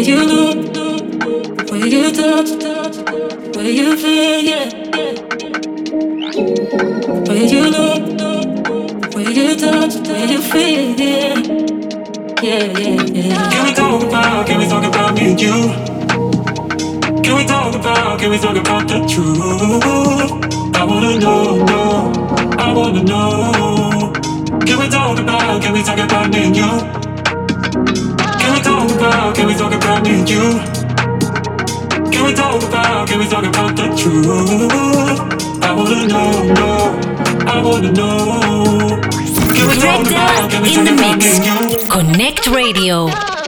Where you look, where you touch, where you feel, yeah. Where you look, where you touch, where you feel, yeah. Yeah, yeah, yeah. Can we talk about, can we talk about me and you? Can we talk about, can we talk about the truth? I wanna know, know, I wanna know. Can we talk about, can we talk about me and you? Can we talk about, can we talk about me and you? Can we talk about, can we talk about the truth? I wanna know, know, I wanna know. Can we talk about, can we talk in the about me and you? CONNCT Radio.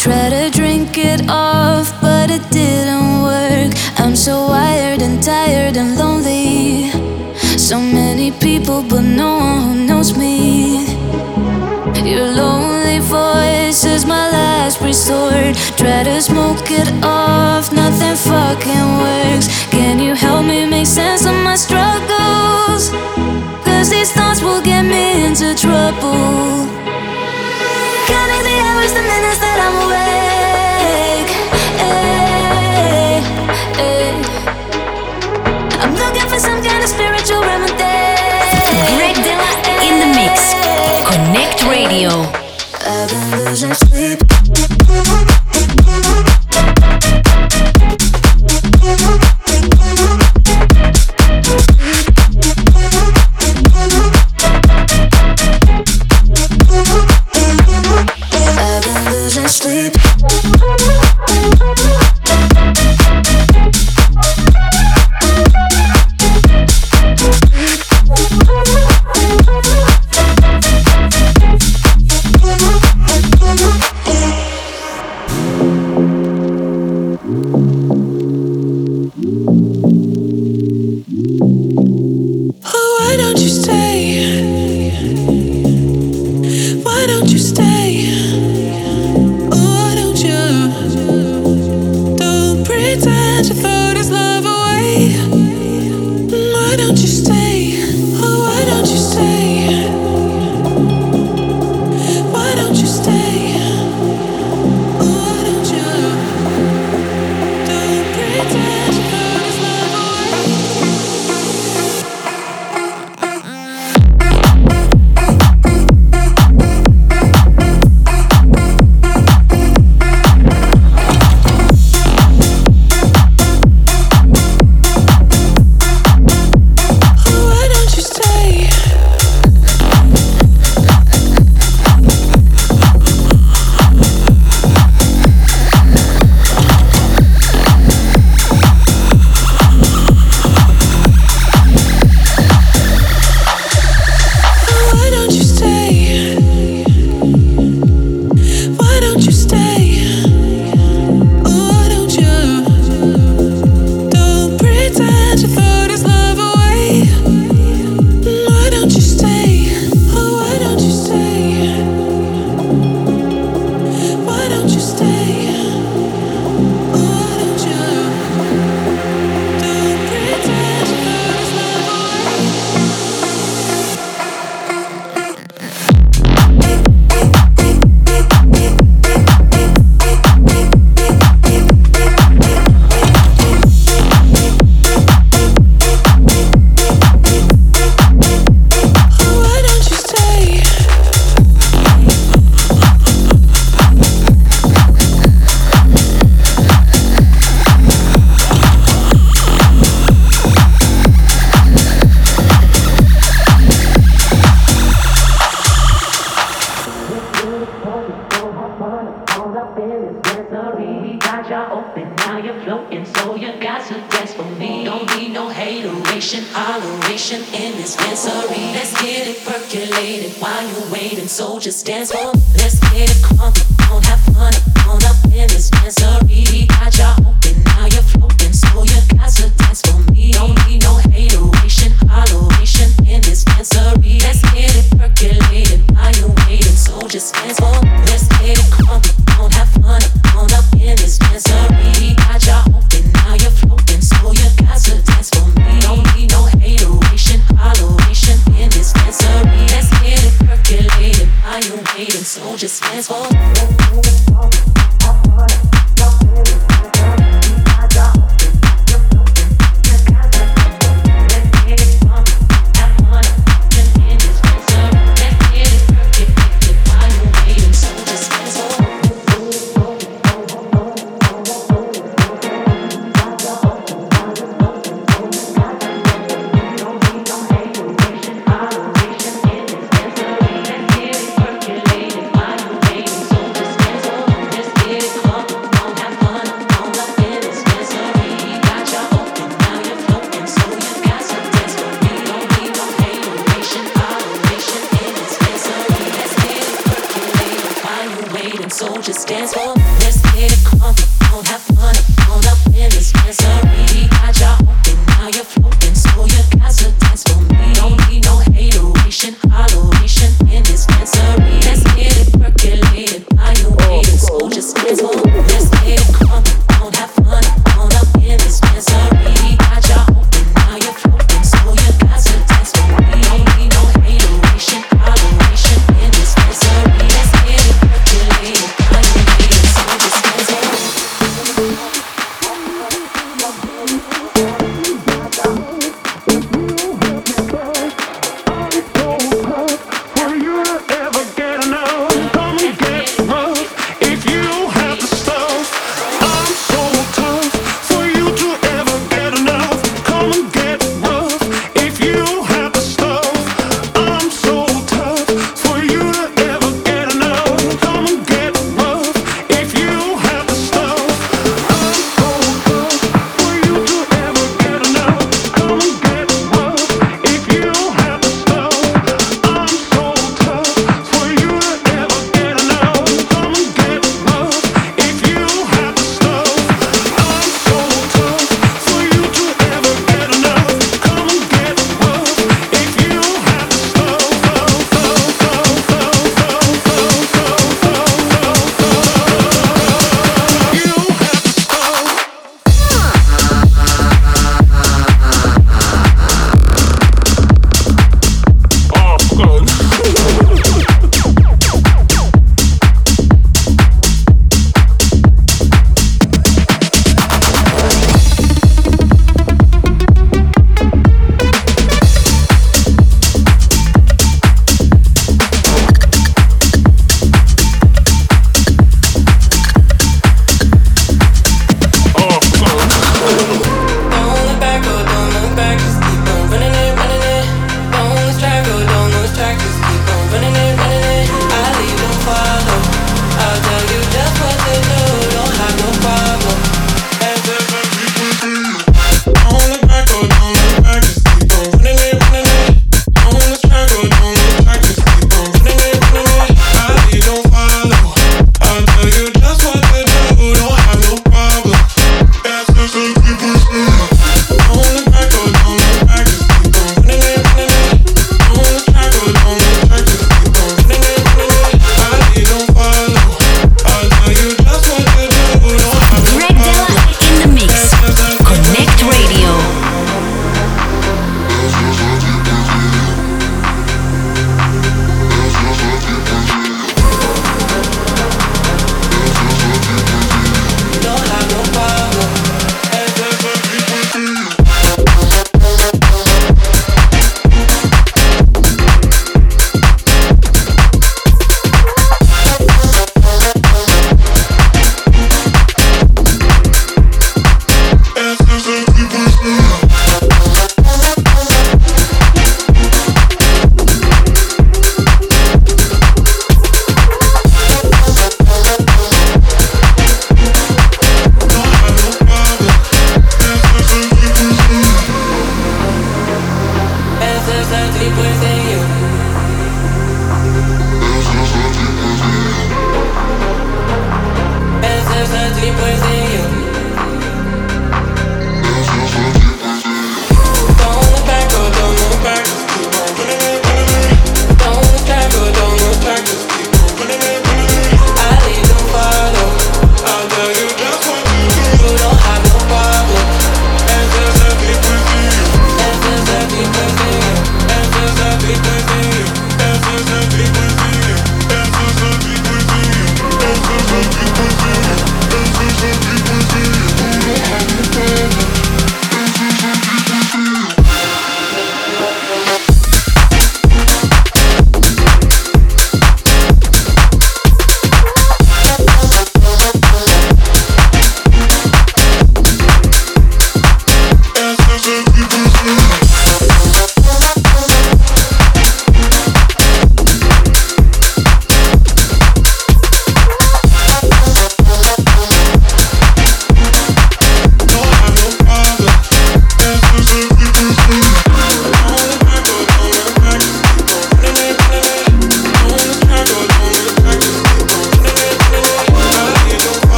Try to drink it off, but it didn't work. I'm so wired and tired and lonely. So many people, but no one who knows me. Your lonely voice is my last resort. Try to smoke it off, nothing fucking works. Can you help me make sense of my struggles? Cause these thoughts will get me into trouble. Radio. living just dance for Let's get it crunk, don't have fun, on up in this dancery. Got y'all open, now you're flowing.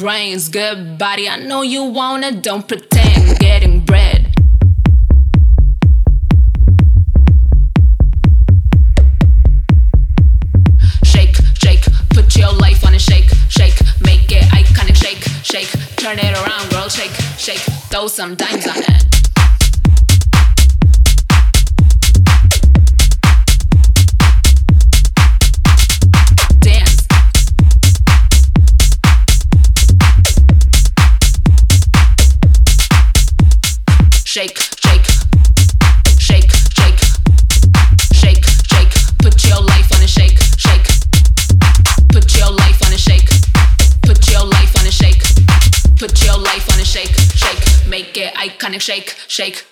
brains, good body. I know you wanna, don't pretend. Getting bread. Shake, shake, put your life on a shake, shake, make it iconic. Shake, shake, turn it around, girl. Shake, shake, throw some dimes on it. shake, shake, shake, shake, shake, shake. Put your life on a shake, shake. Put your life on a shake. Put your life on a shake. Put your life on a shake, shake. Make it iconic, shake, shake.